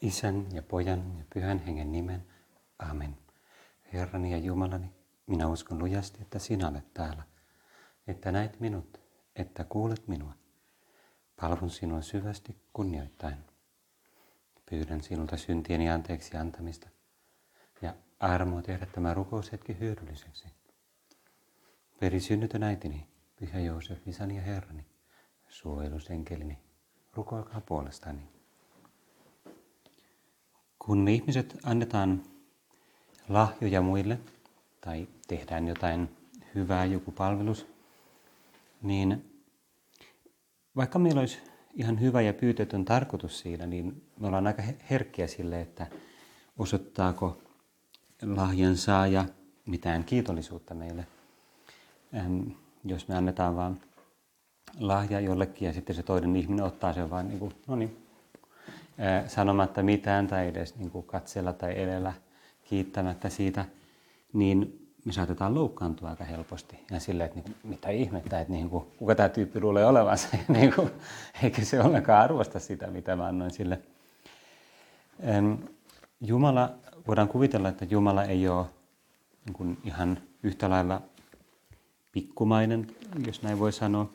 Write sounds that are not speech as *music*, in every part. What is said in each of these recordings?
Isän ja pojan ja pyhän hengen nimen. Amen. Herrani ja Jumalani, minä uskon lujasti, että sinä olet täällä, että näit minut, että kuulet minua. Palvun sinua syvästi kunnioittain. Pyydän sinulta syntieni anteeksi antamista ja armoa tehdä tämä rukoushetki hyödylliseksi. Veri synnytön äitini, Pyhä Joosef, isäni ja herrani, suojelusenkelini, rukoilkaa puolestani. Kun ihmiset annetaan lahjoja muille tai tehdään jotain hyvää, joku palvelus, niin vaikka meillä olisi ihan hyvä ja pyytetön tarkoitus siinä, niin me ollaan aika herkkiä sille, että osoittaako lahjan saaja mitään kiitollisuutta meille. Ähm, jos me annetaan vaan lahja jollekin ja sitten se toinen ihminen ottaa sen vaan niin kuin, no niin, sanomatta mitään tai edes niin kuin katsella tai edellä kiittämättä siitä, niin me saatetaan loukkaantua aika helposti. Ja silleen, että niin mitä ihmettä, että niin kuin, kuka tämä tyyppi luulee olevansa, *laughs* niin kuin, eikä se ollenkaan arvosta sitä, mitä mä annoin sille. Jumala, voidaan kuvitella, että Jumala ei ole niin kuin ihan yhtä lailla pikkumainen, jos näin voi sanoa.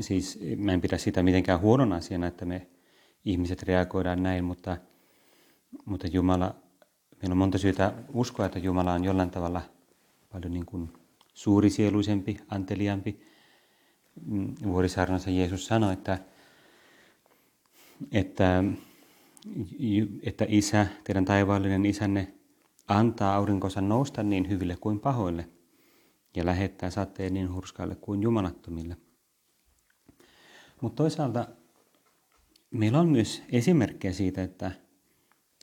Siis mä en pidä sitä mitenkään huonona asiana, että me ihmiset reagoidaan näin, mutta, mutta Jumala, meillä on monta syytä uskoa, että Jumala on jollain tavalla paljon niin kuin suurisieluisempi, anteliampi. Mm, vuorisaarnassa Jeesus sanoi, että, että, että isä, teidän taivaallinen isänne, antaa aurinkonsa nousta niin hyville kuin pahoille ja lähettää sateen niin hurskaille kuin jumalattomille. Mutta toisaalta meillä on myös esimerkkejä siitä, että,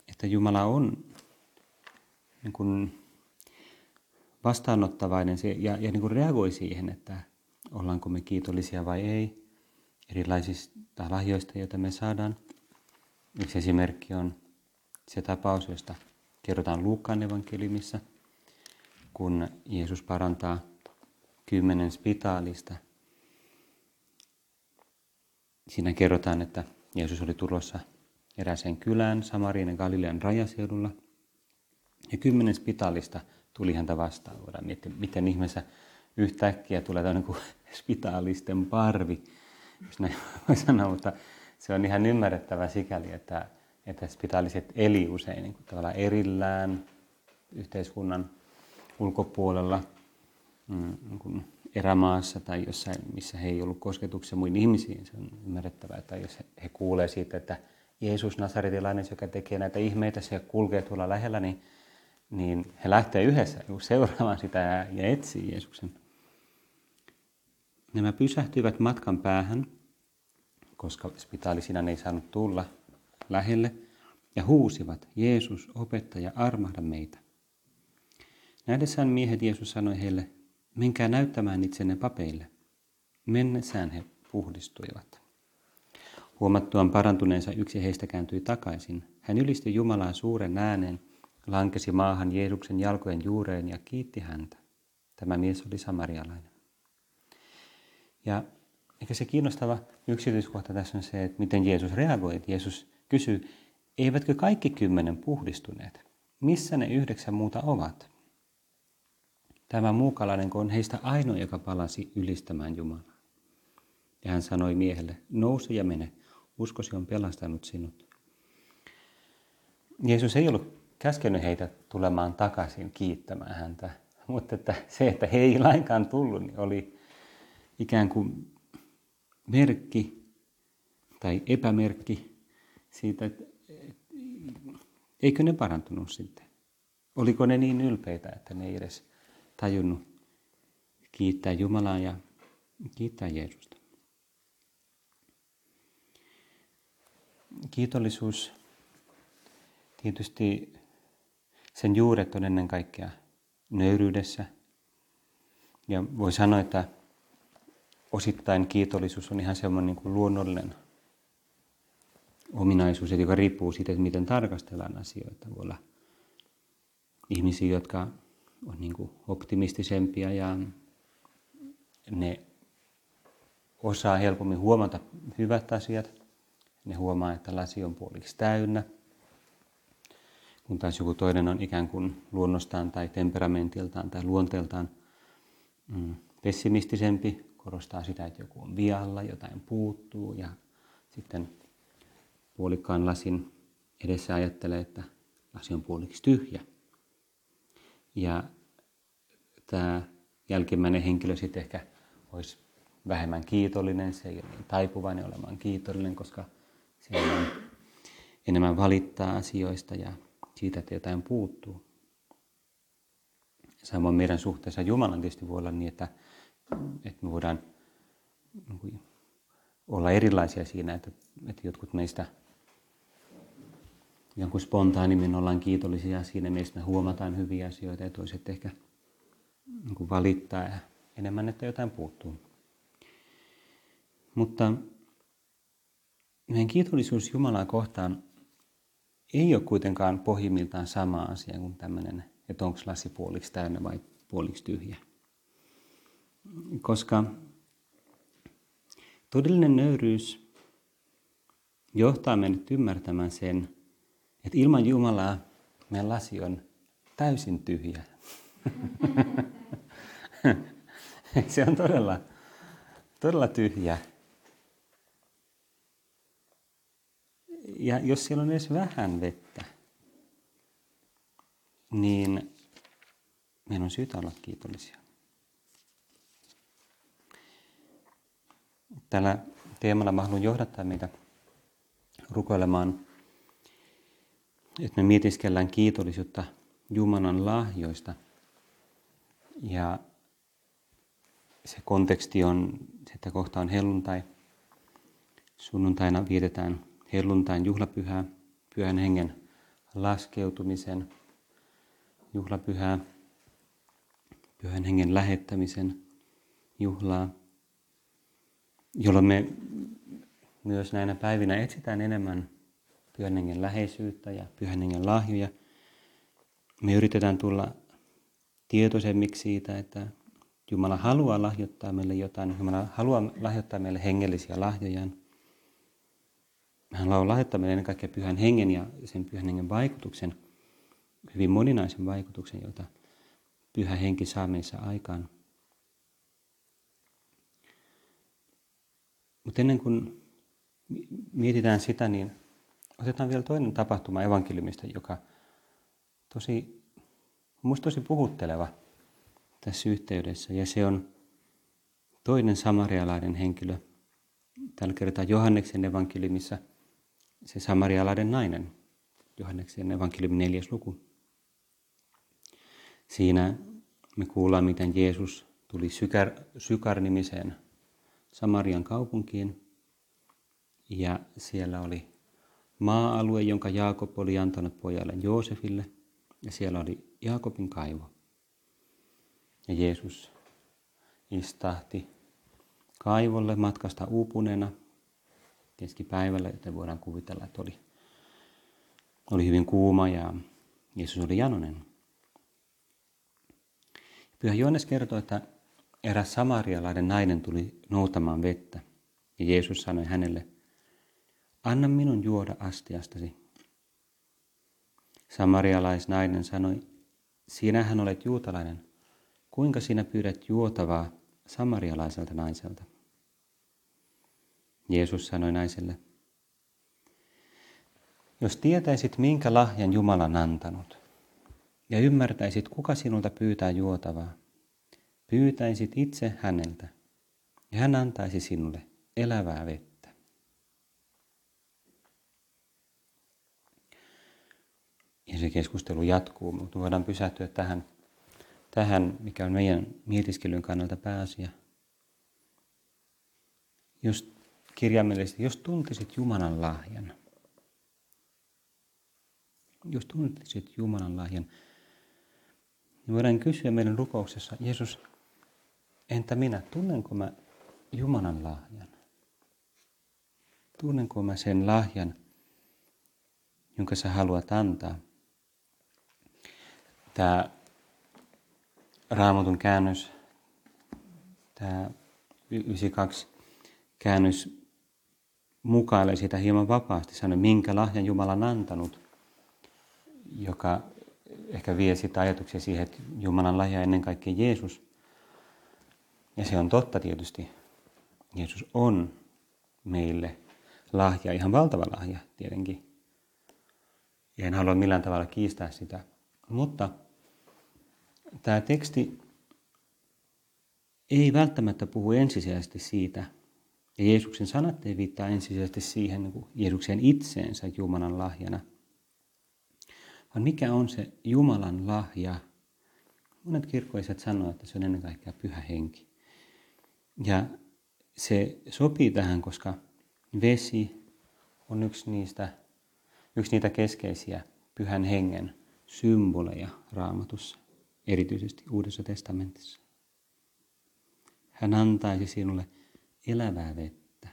että Jumala on niin kuin vastaanottavainen ja, ja niin kuin reagoi siihen, että ollaanko me kiitollisia vai ei erilaisista lahjoista, joita me saadaan. Yksi esimerkki on se tapaus, josta kerrotaan Luukkaan evankeliumissa, kun Jeesus parantaa kymmenen spitaalista. Siinä kerrotaan, että Jeesus oli tulossa eräseen kylään Samarian ja Galilean rajaseudulla. Ja kymmenen spitaalista tuli häntä vastaan. Voidaan miettiä, miten ihmeessä yhtäkkiä tulee tämmöinen kuin *laughs* spitaalisten parvi, jos näin *laughs* voi sanoa, mutta se on ihan ymmärrettävä sikäli, että, että spitaaliset eli usein niin kuin tavallaan erillään yhteiskunnan ulkopuolella mm, niin kuin erämaassa tai jossain, missä he ei ollut kosketuksia muihin ihmisiin. Se on ymmärrettävää, että jos he, kuulee siitä, että Jeesus Nasaretilainen, joka tekee näitä ihmeitä, se kulkee tuolla lähellä, niin, niin he lähtee yhdessä seuraamaan sitä ja, ja etsii Jeesuksen. Nämä pysähtyivät matkan päähän, koska spitaalisinän ei saanut tulla lähelle, ja huusivat, Jeesus, opettaja, armahda meitä. Nähdessään miehet Jeesus sanoi heille, menkää näyttämään itsenne papeille. Mennessään he puhdistuivat. Huomattuaan parantuneensa yksi heistä kääntyi takaisin. Hän ylisti Jumalaa suuren äänen, lankesi maahan Jeesuksen jalkojen juureen ja kiitti häntä. Tämä mies oli samarialainen. Ja ehkä se kiinnostava yksityiskohta tässä on se, että miten Jeesus reagoi. Jeesus kysyy, eivätkö kaikki kymmenen puhdistuneet? Missä ne yhdeksän muuta ovat? Tämä muukalainen on heistä ainoa, joka palasi ylistämään Jumalaa. Ja hän sanoi miehelle, nouse ja mene, uskosi on pelastanut sinut. Jeesus ei ollut käskenyt heitä tulemaan takaisin kiittämään häntä, *laughs* mutta että se, että he ei lainkaan tullut, niin oli ikään kuin merkki tai epämerkki siitä, että eikö ne parantunut sitten. Oliko ne niin ylpeitä, että ne ei edes tajunnut kiittää Jumalaa ja kiittää Jeesusta. Kiitollisuus, tietysti sen juuret on ennen kaikkea nöyryydessä. Ja voi sanoa, että osittain kiitollisuus on ihan semmoinen niin kuin luonnollinen ominaisuus, joka riippuu siitä, että miten tarkastellaan asioita. Voi olla ihmisiä, jotka on niin kuin optimistisempia ja ne osaa helpommin huomata hyvät asiat. ne huomaa, että lasi on puoliksi täynnä, kun taas joku toinen on ikään kuin luonnostaan tai temperamentiltaan tai luonteeltaan mm, pessimistisempi, korostaa sitä, että joku on vialla, jotain puuttuu ja sitten puolikkaan lasin edessä ajattelee, että lasi on puoliksi tyhjä. Ja tämä jälkimmäinen henkilö sitten ehkä olisi vähemmän kiitollinen, se ei ole niin taipuvainen olemaan kiitollinen, koska se on enemmän valittaa asioista ja siitä, että jotain puuttuu. Samoin meidän suhteessa Jumalan tietysti voi olla niin, että, että me voidaan niin olla erilaisia siinä, että, että jotkut meistä jonkun spontaanimmin ollaan kiitollisia siinä, mistä me huomataan hyviä asioita ja toiset ehkä niin valittaa enemmän, että jotain puuttuu. Mutta meidän kiitollisuus Jumalaa kohtaan ei ole kuitenkaan pohjimmiltaan sama asia kuin tämmöinen, että onko lasi puoliksi täynnä vai puoliksi tyhjä. Koska todellinen nöyryys johtaa meidät ymmärtämään sen, että ilman Jumalaa meidän lasi on täysin tyhjä. *laughs* Se on todella, todella tyhjä. Ja jos siellä on edes vähän vettä, niin meidän on syytä olla kiitollisia. Tällä teemalla mä haluan johdattaa meitä rukoilemaan, että me mietiskellään kiitollisuutta Jumalan lahjoista. Ja se konteksti on, että kohta on helluntai. Sunnuntaina vietetään helluntain juhlapyhää, pyhän hengen laskeutumisen juhlapyhää, pyhän hengen lähettämisen juhlaa, jolloin me myös näinä päivinä etsitään enemmän pyhän hengen läheisyyttä ja pyhän hengen lahjoja. Me yritetään tulla tietoisemmiksi siitä, että Jumala haluaa lahjoittaa meille jotain. Jumala haluaa lahjoittaa meille hengellisiä lahjojaan. Hän haluaa lahjoittaa meille ennen kaikkea pyhän hengen ja sen pyhän hengen vaikutuksen, hyvin moninaisen vaikutuksen, jota pyhä henki saa meissä aikaan. Mutta ennen kuin mietitään sitä, niin otetaan vielä toinen tapahtuma evankeliumista, joka tosi, minusta tosi puhutteleva tässä yhteydessä. Ja se on toinen samarialainen henkilö. Tällä kertaa Johanneksen evankeliumissa se samarialainen nainen. Johanneksen evankeliumin neljäs luku. Siinä me kuullaan, miten Jeesus tuli Sykar, Sykar-nimiseen Samarian kaupunkiin. Ja siellä oli maa-alue, jonka Jaakob oli antanut pojalle Joosefille. Ja siellä oli Jaakobin kaivo. Ja Jeesus istahti kaivolle matkasta uupuneena keskipäivällä, joten voidaan kuvitella, että oli, oli hyvin kuuma ja Jeesus oli janonen. Pyhä Johannes kertoo, että eräs samarialainen nainen tuli noutamaan vettä ja Jeesus sanoi hänelle, anna minun juoda astiastasi. Samarialaisnainen sanoi, sinähän olet juutalainen, kuinka sinä pyydät juotavaa samarialaiselta naiselta? Jeesus sanoi naiselle, jos tietäisit, minkä lahjan Jumala on antanut, ja ymmärtäisit, kuka sinulta pyytää juotavaa, pyytäisit itse häneltä, ja hän antaisi sinulle elävää vettä. Ja se keskustelu jatkuu, mutta voidaan pysähtyä tähän, tähän mikä on meidän mietiskelyn kannalta pääasia. Jos kirjaimellisesti, jos tuntisit Jumalan lahjan, jos tuntisit Jumalan lahjan, niin voidaan kysyä meidän rukouksessa, Jeesus, entä minä, tunnenko mä Jumalan lahjan? Tunnenko mä sen lahjan, jonka sä haluat antaa? Tämä raamatun käännös, tämä 92 käännös mukaile sitä hieman vapaasti, sanoi, minkä lahjan Jumala on antanut, joka ehkä vie sitä ajatuksia siihen, että Jumalan lahja ennen kaikkea Jeesus. Ja se on totta tietysti. Jeesus on meille lahja, ihan valtava lahja tietenkin. Ja en halua millään tavalla kiistää sitä. Mutta tämä teksti ei välttämättä puhu ensisijaisesti siitä, ja Jeesuksen sanat ei viittaa ensisijaisesti siihen niin kuin Jeesuksen itseensä Jumalan lahjana, vaan mikä on se Jumalan lahja. Monet kirkkoiset sanoo, että se on ennen kaikkea pyhä henki. Ja se sopii tähän, koska vesi on yksi niistä, yksi niitä keskeisiä pyhän hengen symboleja raamatussa, erityisesti Uudessa testamentissa. Hän antaisi sinulle elävää vettä.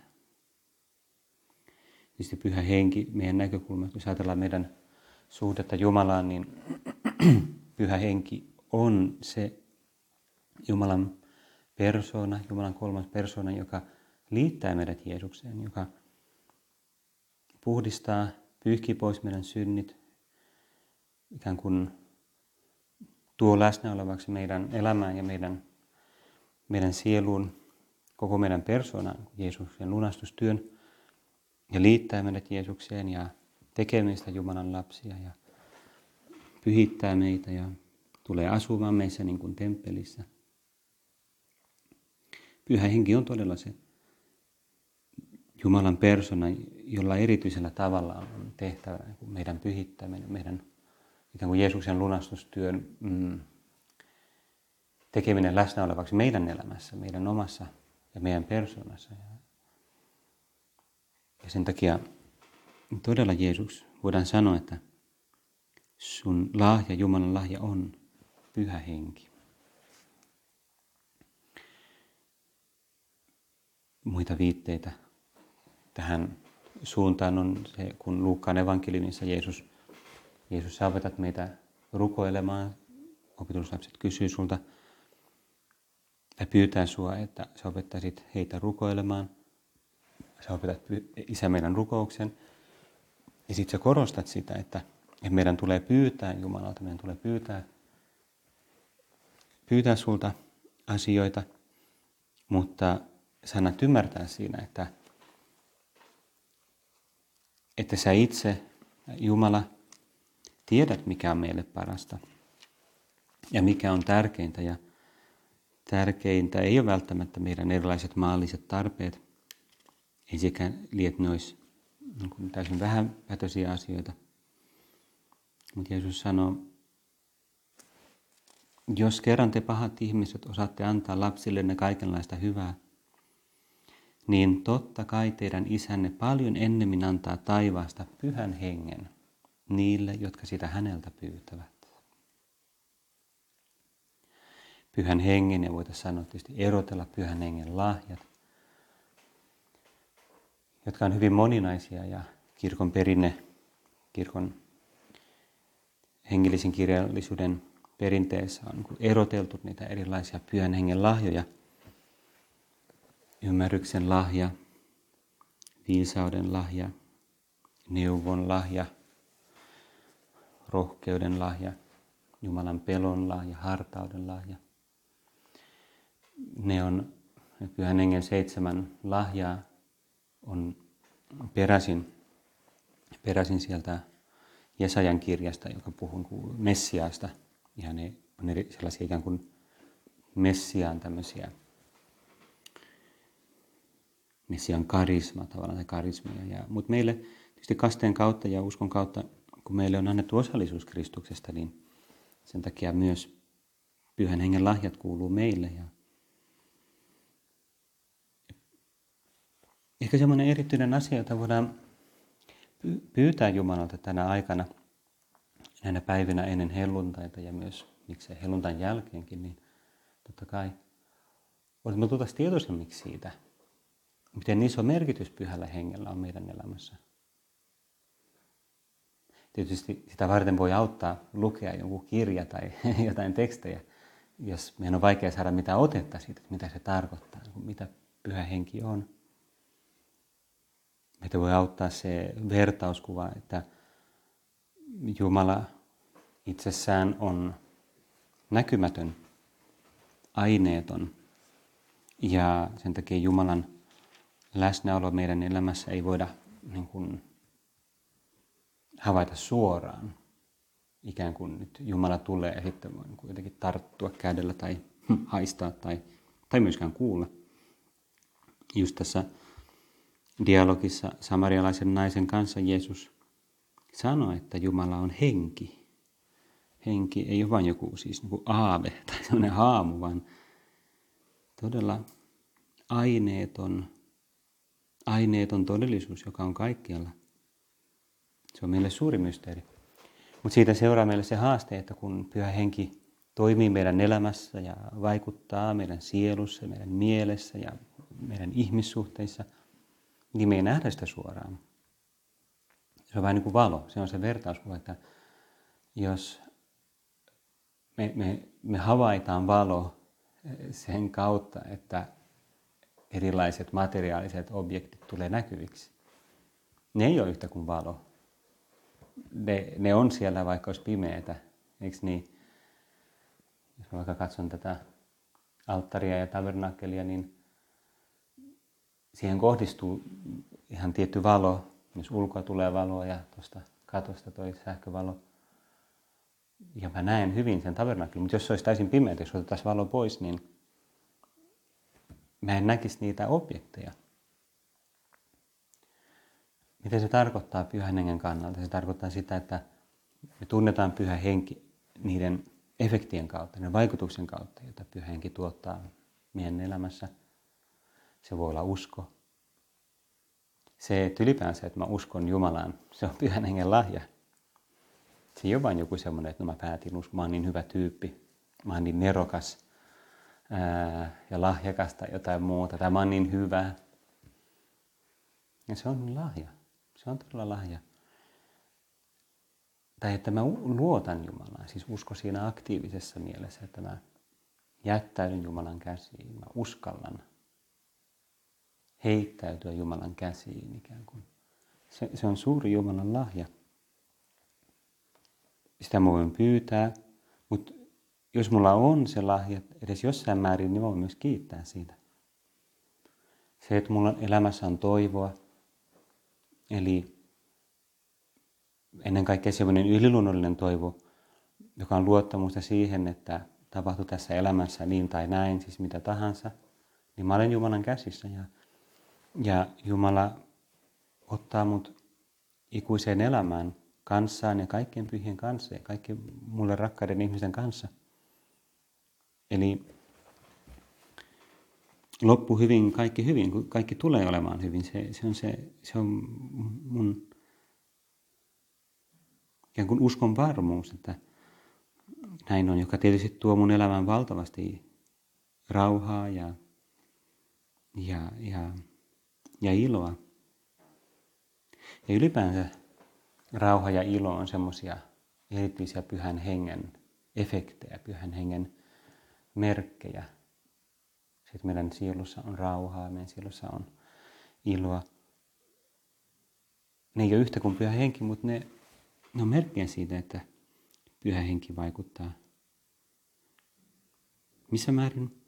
Tietysti pyhä henki meidän näkökulmasta, jos ajatellaan meidän suhdetta Jumalaan, niin *clears throat* pyhä henki on se Jumalan persona, Jumalan kolmas persona, joka liittää meidät Jeesukseen, joka puhdistaa, pyyhkii pois meidän synnit, ikään kuin tuo läsnä olevaksi meidän elämään ja meidän, meidän sieluun, koko meidän persoonan, Jeesuksen lunastustyön, ja liittää meidät Jeesukseen ja tekee meistä Jumalan lapsia ja pyhittää meitä ja tulee asumaan meissä niin kuin temppelissä. Pyhä henki on todella se Jumalan persona, jolla erityisellä tavalla on tehtävä meidän pyhittäminen, meidän ikään kuin Jeesuksen lunastustyön mm, tekeminen läsnä olevaksi meidän elämässä, meidän omassa ja meidän persoonassa. Ja sen takia todella Jeesus, voidaan sanoa, että sun lahja, Jumalan lahja on pyhä henki. Muita viitteitä tähän suuntaan on se, kun Luukkaan evankeliumissa Jeesus, Jeesus sä opetat meitä rukoilemaan. Opetuslapset kysyy sulta ja pyytää sua, että sä opettaisit heitä rukoilemaan. Sä opetat isä meidän rukouksen. Ja sitten sä korostat sitä, että, meidän tulee pyytää Jumalalta, meidän tulee pyytää, pyytää sulta asioita, mutta sä annat ymmärtää siinä, että että sä itse, Jumala, tiedät, mikä on meille parasta ja mikä on tärkeintä. Ja tärkeintä ei ole välttämättä meidän erilaiset maalliset tarpeet, ei sekään liet ne olisi niin täysin vähäpätöisiä asioita. Mutta Jeesus sanoo, jos kerran te pahat ihmiset osaatte antaa lapsillenne kaikenlaista hyvää, niin totta kai teidän isänne paljon ennemmin antaa taivaasta pyhän hengen niille, jotka sitä häneltä pyytävät. Pyhän hengen, ja voitaisiin sanoa tietysti erotella pyhän hengen lahjat, jotka on hyvin moninaisia ja kirkon perinne, kirkon hengellisen kirjallisuuden perinteessä on eroteltu niitä erilaisia pyhän hengen lahjoja – ymmärryksen lahja, viisauden lahja, neuvon lahja, rohkeuden lahja, Jumalan pelon lahja, hartauden lahja. Ne on, pyhän hengen seitsemän lahjaa on peräisin, peräisin sieltä Jesajan kirjasta, joka puhuu Messiaasta. Ja ne on eri, sellaisia ikään kuin Messiaan tämmöisiä Messian karisma, tavallaan se karismia. Ja, mutta meille tietysti kasteen kautta ja uskon kautta, kun meille on annettu osallisuus Kristuksesta, niin sen takia myös pyhän hengen lahjat kuuluu meille. Ja ehkä semmoinen erityinen asia, jota voidaan pyytää Jumalalta tänä aikana, näinä päivinä ennen helluntaita ja myös miksei helluntain jälkeenkin, niin totta kai, että me tultaisiin tietoisemmiksi siitä, miten iso merkitys pyhällä hengellä on meidän elämässä. Tietysti sitä varten voi auttaa lukea joku kirja tai *laughs* jotain tekstejä, jos meidän on vaikea saada mitään otetta siitä, mitä se tarkoittaa, mitä pyhä henki on. Meitä voi auttaa se vertauskuva, että Jumala itsessään on näkymätön, aineeton. Ja sen takia Jumalan läsnäolo meidän elämässä ei voida niin kuin, havaita suoraan. Ikään kuin nyt Jumala tulee ja sitten voi jotenkin tarttua kädellä tai haistaa tai, tai myöskään kuulla. Just tässä dialogissa samarialaisen naisen kanssa Jeesus sanoi, että Jumala on henki. Henki ei ole vain joku siis niin kuin aave *laughs* tai sellainen haamu, vaan todella aineeton, aineeton todellisuus, joka on kaikkialla. Se on meille suuri mysteeri. Mutta siitä seuraa meille se haaste, että kun pyhä henki toimii meidän elämässä ja vaikuttaa meidän sielussa, meidän mielessä ja meidän ihmissuhteissa, niin me ei nähdä sitä suoraan. Se on vähän niin kuin valo. Se on se vertauskuva, että jos me, me, me havaitaan valo sen kautta, että erilaiset materiaaliset objektit tulee näkyviksi. Ne ei ole yhtä kuin valo. Ne, ne on siellä, vaikka olisi pimeätä. Eikö niin? Jos mä vaikka katson tätä alttaria ja tabernakelia, niin siihen kohdistuu ihan tietty valo, jos ulkoa tulee valoa ja tuosta katosta toi sähkövalo. Ja mä näen hyvin sen tabernakelin, mutta jos se olisi täysin pimeä, jos otettaisiin valo pois, niin mä en näkisi niitä objekteja. Mitä se tarkoittaa pyhän hengen kannalta? Se tarkoittaa sitä, että me tunnetaan pyhä henki niiden efektien kautta, niiden vaikutuksen kautta, joita pyhä henki tuottaa meidän elämässä. Se voi olla usko, se, että ylipäänsä, että mä uskon Jumalaan, se on pyhän hengen lahja. Se ei ole vain joku semmoinen, että no mä päätin uskoa, mä oon niin hyvä tyyppi, mä oon niin nerokas ää, ja lahjakas tai jotain muuta, tai mä oon niin hyvä. Ja se on lahja. Se on todella lahja. Tai että mä luotan Jumalaan, siis usko siinä aktiivisessa mielessä, että mä jättäydyn Jumalan käsiin, mä uskallan heittäytyä Jumalan käsiin ikään kuin. Se, se on suuri Jumalan lahja. Sitä mä voin pyytää, mutta jos mulla on se lahja edes jossain määrin, niin voin myös kiittää siitä. Se, että mulla elämässä on toivoa, eli ennen kaikkea sellainen yliluonnollinen toivo, joka on luottamusta siihen, että tapahtuu tässä elämässä niin tai näin, siis mitä tahansa, niin mä olen Jumalan käsissä ja ja Jumala ottaa mut ikuiseen elämään kanssaan ja kaikkien pyhien kanssa ja kaikkien mulle rakkaiden ihmisten kanssa. Eli loppu hyvin, kaikki hyvin, kun kaikki tulee olemaan hyvin. Se, se, on, se, se on mun ikään kuin uskon varmuus, että näin on, joka tietysti tuo mun elämään valtavasti rauhaa ja, ja, ja ja iloa. Ja ylipäänsä rauha ja ilo on semmoisia erityisiä pyhän hengen efektejä, pyhän hengen merkkejä. Sitten meidän sielussa on rauhaa, meidän sielussa on iloa. Ne ei ole yhtä kuin pyhä henki, mutta ne, ne on merkkejä siitä, että pyhä henki vaikuttaa. Missä määrin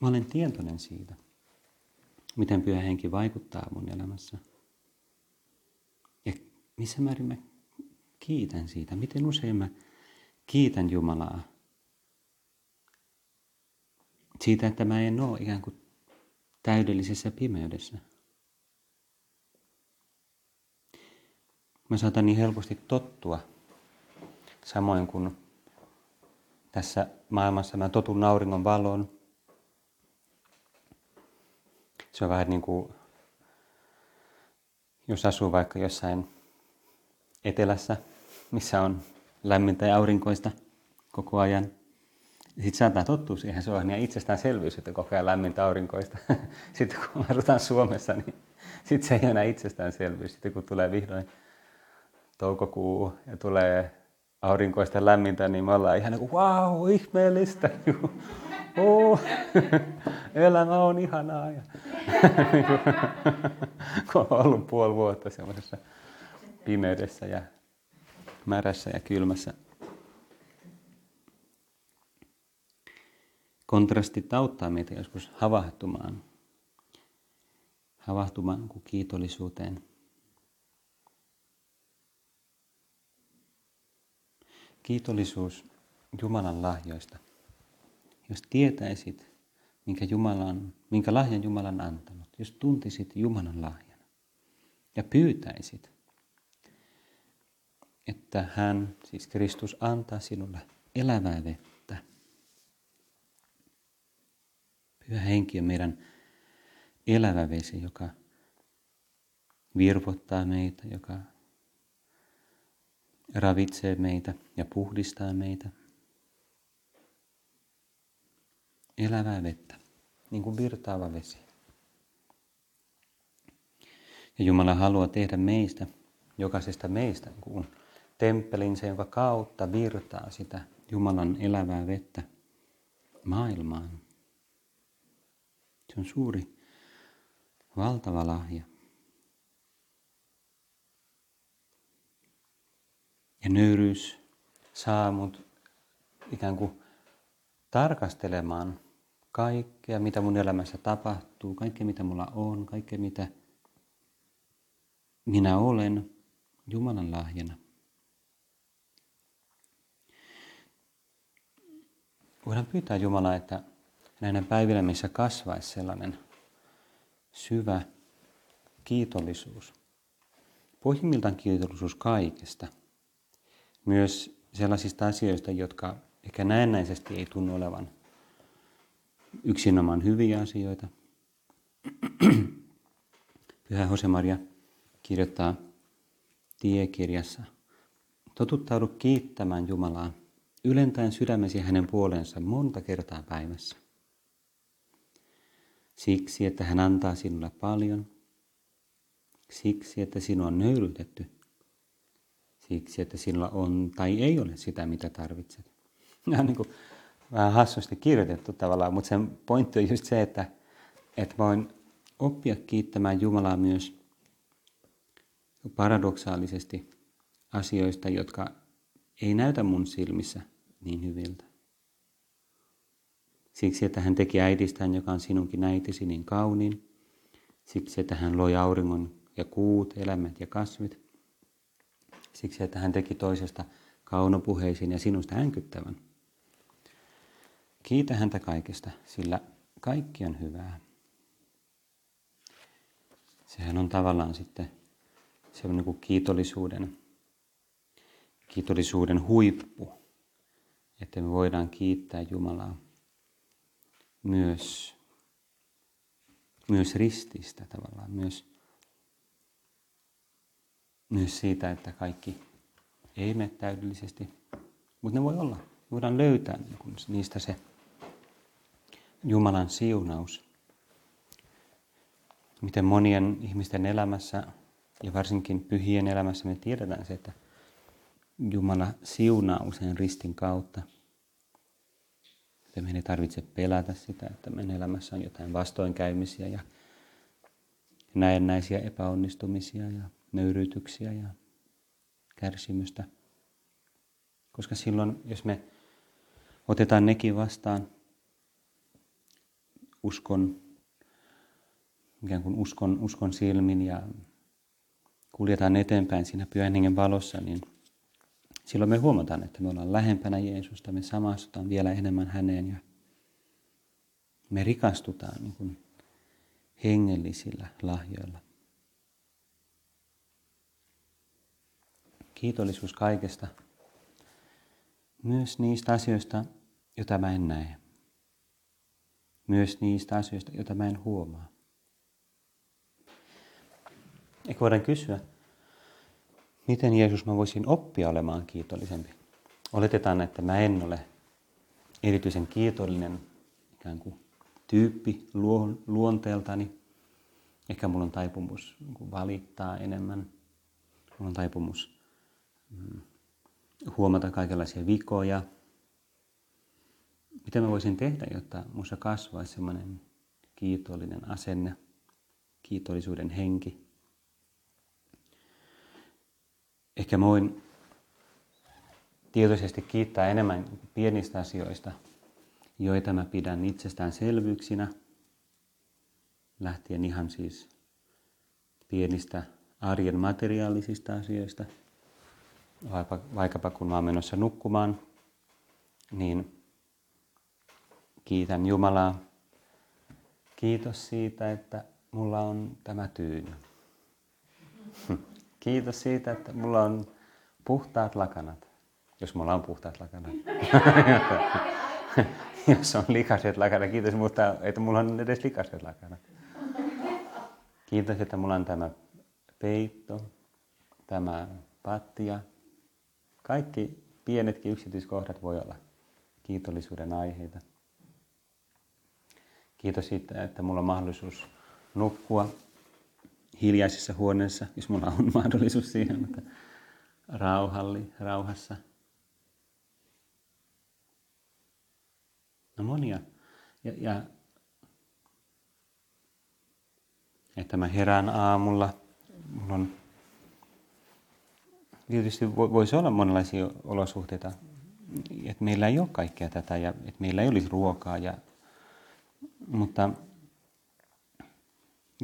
mä olen tietoinen siitä miten pyhä henki vaikuttaa mun elämässä. Ja missä määrin mä kiitän siitä, miten usein mä kiitän Jumalaa siitä, että mä en ole ikään kuin täydellisessä pimeydessä. Mä saatan niin helposti tottua, samoin kuin tässä maailmassa mä totun auringon valoon, se on vähän niin kuin, jos asuu vaikka jossain etelässä, missä on lämmintä ja aurinkoista koko ajan. Sitten saattaa tottua siihen, se on ihan itsestäänselvyys, että koko ajan lämmintä aurinkoista. *laughs* Sitten kun asutaan Suomessa, niin sitten se ei ole enää itsestäänselvyys. Sitten kun tulee vihdoin toukokuu ja tulee aurinkoista lämmintä, niin me ollaan ihan niin kuin, wow, ihmeellistä. *laughs* Oh, *laughs* elämä on ihanaa. Ja kun on ollut puoli vuotta semmoisessa pimeydessä ja märässä ja kylmässä. Kontrastit auttaa meitä joskus havahtumaan, havahtumaan kiitollisuuteen. Kiitollisuus Jumalan lahjoista. Jos tietäisit, minkä, Jumalan, minkä lahjan Jumala on antanut, jos tuntisit Jumalan lahjan ja pyytäisit, että hän, siis Kristus, antaa sinulle elävää vettä. Pyhä henki on meidän elävä vesi, joka virvottaa meitä, joka ravitsee meitä ja puhdistaa meitä. Elävää vettä, niin kuin virtaava vesi. Ja Jumala haluaa tehdä meistä, jokaisesta meistä, kuin temppelinsä, jonka kautta virtaa sitä Jumalan elävää vettä maailmaan. Se on suuri, valtava lahja. Ja nöyryys saa mut ikään kuin tarkastelemaan kaikkea, mitä mun elämässä tapahtuu, kaikkea, mitä mulla on, kaikkea, mitä minä olen Jumalan lahjana. Voidaan pyytää Jumalaa, että näinä päivinä, missä kasvaisi sellainen syvä kiitollisuus. Pohjimmiltaan kiitollisuus kaikesta. Myös sellaisista asioista, jotka ehkä näennäisesti ei tunnu olevan yksinomaan hyviä asioita. *clears throat* Pyhä Josemaria kirjoittaa tiekirjassa, totuttaudu kiittämään Jumalaa ylentäen sydämesi hänen puolensa monta kertaa päivässä. Siksi, että hän antaa sinulle paljon. Siksi, että sinua on nöyrytetty. Siksi, että sinulla on tai ei ole sitä, mitä tarvitset. *laughs* Nämä on niin kuin vähän hassusti kirjoitettu tavallaan, mutta sen pointti on just se, että, että voin oppia kiittämään Jumalaa myös paradoksaalisesti asioista, jotka ei näytä mun silmissä niin hyviltä. Siksi, että hän teki äidistään, joka on sinunkin äitisi, niin kauniin. Siksi, että hän loi auringon ja kuut, elämät ja kasvit. Siksi, että hän teki toisesta kaunopuheisiin ja sinusta änkyttävän. Kiitä häntä kaikesta, sillä kaikki on hyvää. Sehän on tavallaan sitten se on niin kuin kiitollisuuden, kiitollisuuden huippu, että me voidaan kiittää Jumalaa myös, myös rististä tavallaan, myös, myös siitä, että kaikki ei mene täydellisesti, mutta ne voi olla. Me voidaan löytää niin niistä se Jumalan siunaus. Miten monien ihmisten elämässä ja varsinkin pyhien elämässä me tiedetään se, että Jumala siunaa usein ristin kautta. Että meidän ei tarvitse pelätä sitä, että meidän elämässä on jotain vastoinkäymisiä ja näennäisiä epäonnistumisia ja nöyryytyksiä ja kärsimystä. Koska silloin, jos me otetaan nekin vastaan uskon, ikään kuin uskon, uskon silmin ja kuljetaan eteenpäin siinä pyhän valossa, niin silloin me huomataan, että me ollaan lähempänä Jeesusta, me samastutaan vielä enemmän häneen ja me rikastutaan niin kuin hengellisillä lahjoilla. Kiitollisuus kaikesta, myös niistä asioista, joita mä en näe. Myös niistä asioista, joita mä en huomaa. Ehkä voidaan kysyä, miten Jeesus mä voisin oppia olemaan kiitollisempi. Oletetaan, että mä en ole erityisen kiitollinen ikään kuin tyyppi luonteeltani. Ehkä mulla on taipumus niin valittaa enemmän. Mulla on taipumus mm, huomata kaikenlaisia vikoja. Mitä mä voisin tehdä, jotta minussa kasvaisi sellainen kiitollinen asenne – kiitollisuuden henki. Ehkä mä voin tietoisesti kiittää enemmän pienistä asioista, joita mä pidän itsestäänselvyyksinä, lähtien ihan siis pienistä arjen materiaalisista asioista. Vaikkapa kun mä oon menossa nukkumaan, niin kiitän Jumalaa. Kiitos siitä, että mulla on tämä tyyny. *laughs* Kiitos siitä, että mulla on puhtaat lakanat. Jos mulla on puhtaat lakanat. *laughs* Jos on likaset lakanat, kiitos, mutta että mulla on edes likaset lakanat. Kiitos, että mulla on tämä peitto, tämä pattia. Kaikki pienetkin yksityiskohdat voi olla kiitollisuuden aiheita. Kiitos siitä, että mulla on mahdollisuus nukkua hiljaisessa huoneessa, jos mulla on *laughs* mahdollisuus siihen, mutta rauhalli, rauhassa. No monia. Ja, ja että mä herään aamulla. Mulla on, tietysti voisi olla monenlaisia olosuhteita, että meillä ei ole kaikkea tätä ja että meillä ei olisi ruokaa. Ja, mutta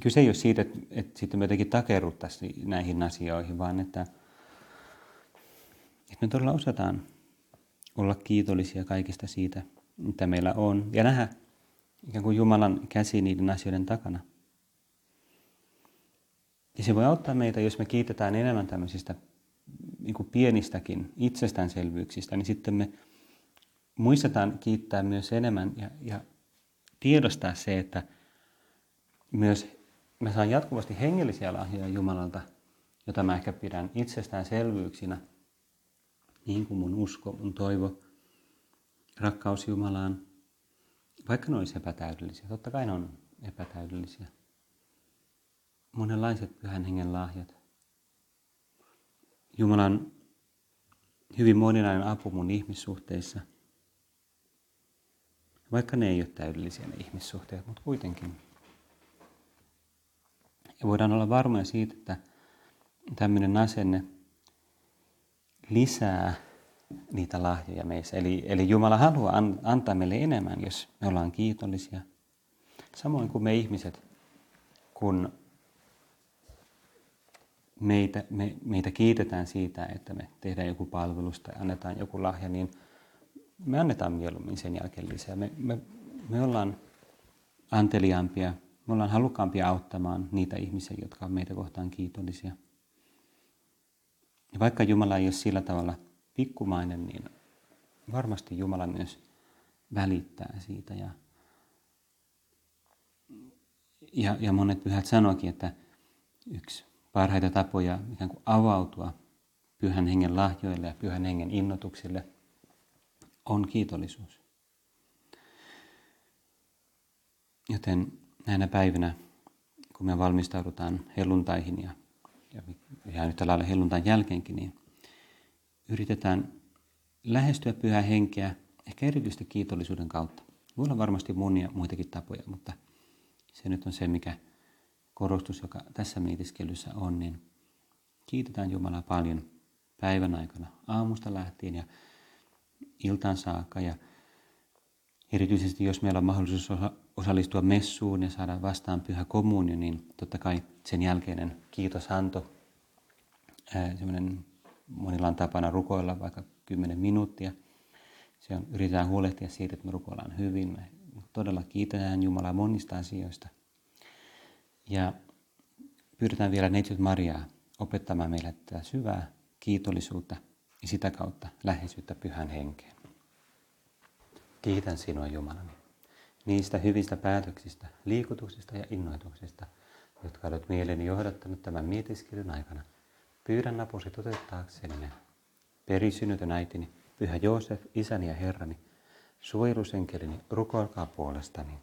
kyse ei ole siitä, että, että sitten me jotenkin takerruttaisiin näihin asioihin, vaan että, että me todella osataan olla kiitollisia kaikista siitä, mitä meillä on, ja nähdä ikään kuin Jumalan käsi niiden asioiden takana. Ja se voi auttaa meitä, jos me kiitetään enemmän tämmöisistä niin kuin pienistäkin itsestäänselvyyksistä, niin sitten me muistetaan kiittää myös enemmän ja, ja tiedostaa se, että myös mä saan jatkuvasti hengellisiä lahjoja Jumalalta, jota mä ehkä pidän itsestäänselvyyksinä, niin kuin mun usko, mun toivo, rakkaus Jumalaan, vaikka ne olisi epätäydellisiä. Totta kai ne on epätäydellisiä monenlaiset pyhän hengen lahjat. Jumalan hyvin moninainen apu mun ihmissuhteissa. Vaikka ne ei ole täydellisiä ne ihmissuhteet, mutta kuitenkin. Ja voidaan olla varmoja siitä, että tämmöinen asenne lisää niitä lahjoja meissä. Eli, eli Jumala haluaa antaa meille enemmän, jos me ollaan kiitollisia. Samoin kuin me ihmiset, kun meitä, me, meitä kiitetään siitä, että me tehdään joku palvelus tai annetaan joku lahja, niin me annetaan mieluummin sen jälkeen lisää. Me, me, me ollaan anteliaampia, me ollaan halukkaampia auttamaan niitä ihmisiä, jotka on meitä kohtaan kiitollisia. Ja vaikka Jumala ei ole sillä tavalla pikkumainen, niin varmasti Jumala myös välittää siitä. Ja, ja, ja monet pyhät sanoikin, että yksi parhaita tapoja ikään kuin avautua pyhän hengen lahjoille ja pyhän hengen innotuksille on kiitollisuus. Joten näinä päivinä, kun me valmistaudutaan helluntaihin ja, ja ihan yhtä lailla helluntain jälkeenkin, niin yritetään lähestyä pyhää henkeä ehkä erityisesti kiitollisuuden kautta. Voi olla varmasti monia muitakin tapoja, mutta se nyt on se, mikä korostus, joka tässä mietiskelyssä on, niin kiitetään Jumalaa paljon päivän aikana aamusta lähtien ja iltaan saakka. Ja erityisesti jos meillä on mahdollisuus osallistua messuun ja saada vastaan pyhä kommunio, niin totta kai sen jälkeinen kiitosanto, semmoinen monilla on tapana rukoilla vaikka 10 minuuttia. Se on, yritetään huolehtia siitä, että me rukoillaan hyvin. Me todella kiitetään Jumalaa monista asioista. Ja pyydetään vielä neitsyt Mariaa opettamaan meille tätä syvää kiitollisuutta ja sitä kautta läheisyyttä pyhän henkeen. Kiitän sinua Jumalani niistä hyvistä päätöksistä, liikutuksista ja innoituksista, jotka olet mieleeni johdattanut tämän mietiskelyn aikana. Pyydän apusi toteuttaakseni ne. Perisynnytön äitini, pyhä Joosef, isäni ja herrani, suojelusenkelini, rukoilkaa puolestani.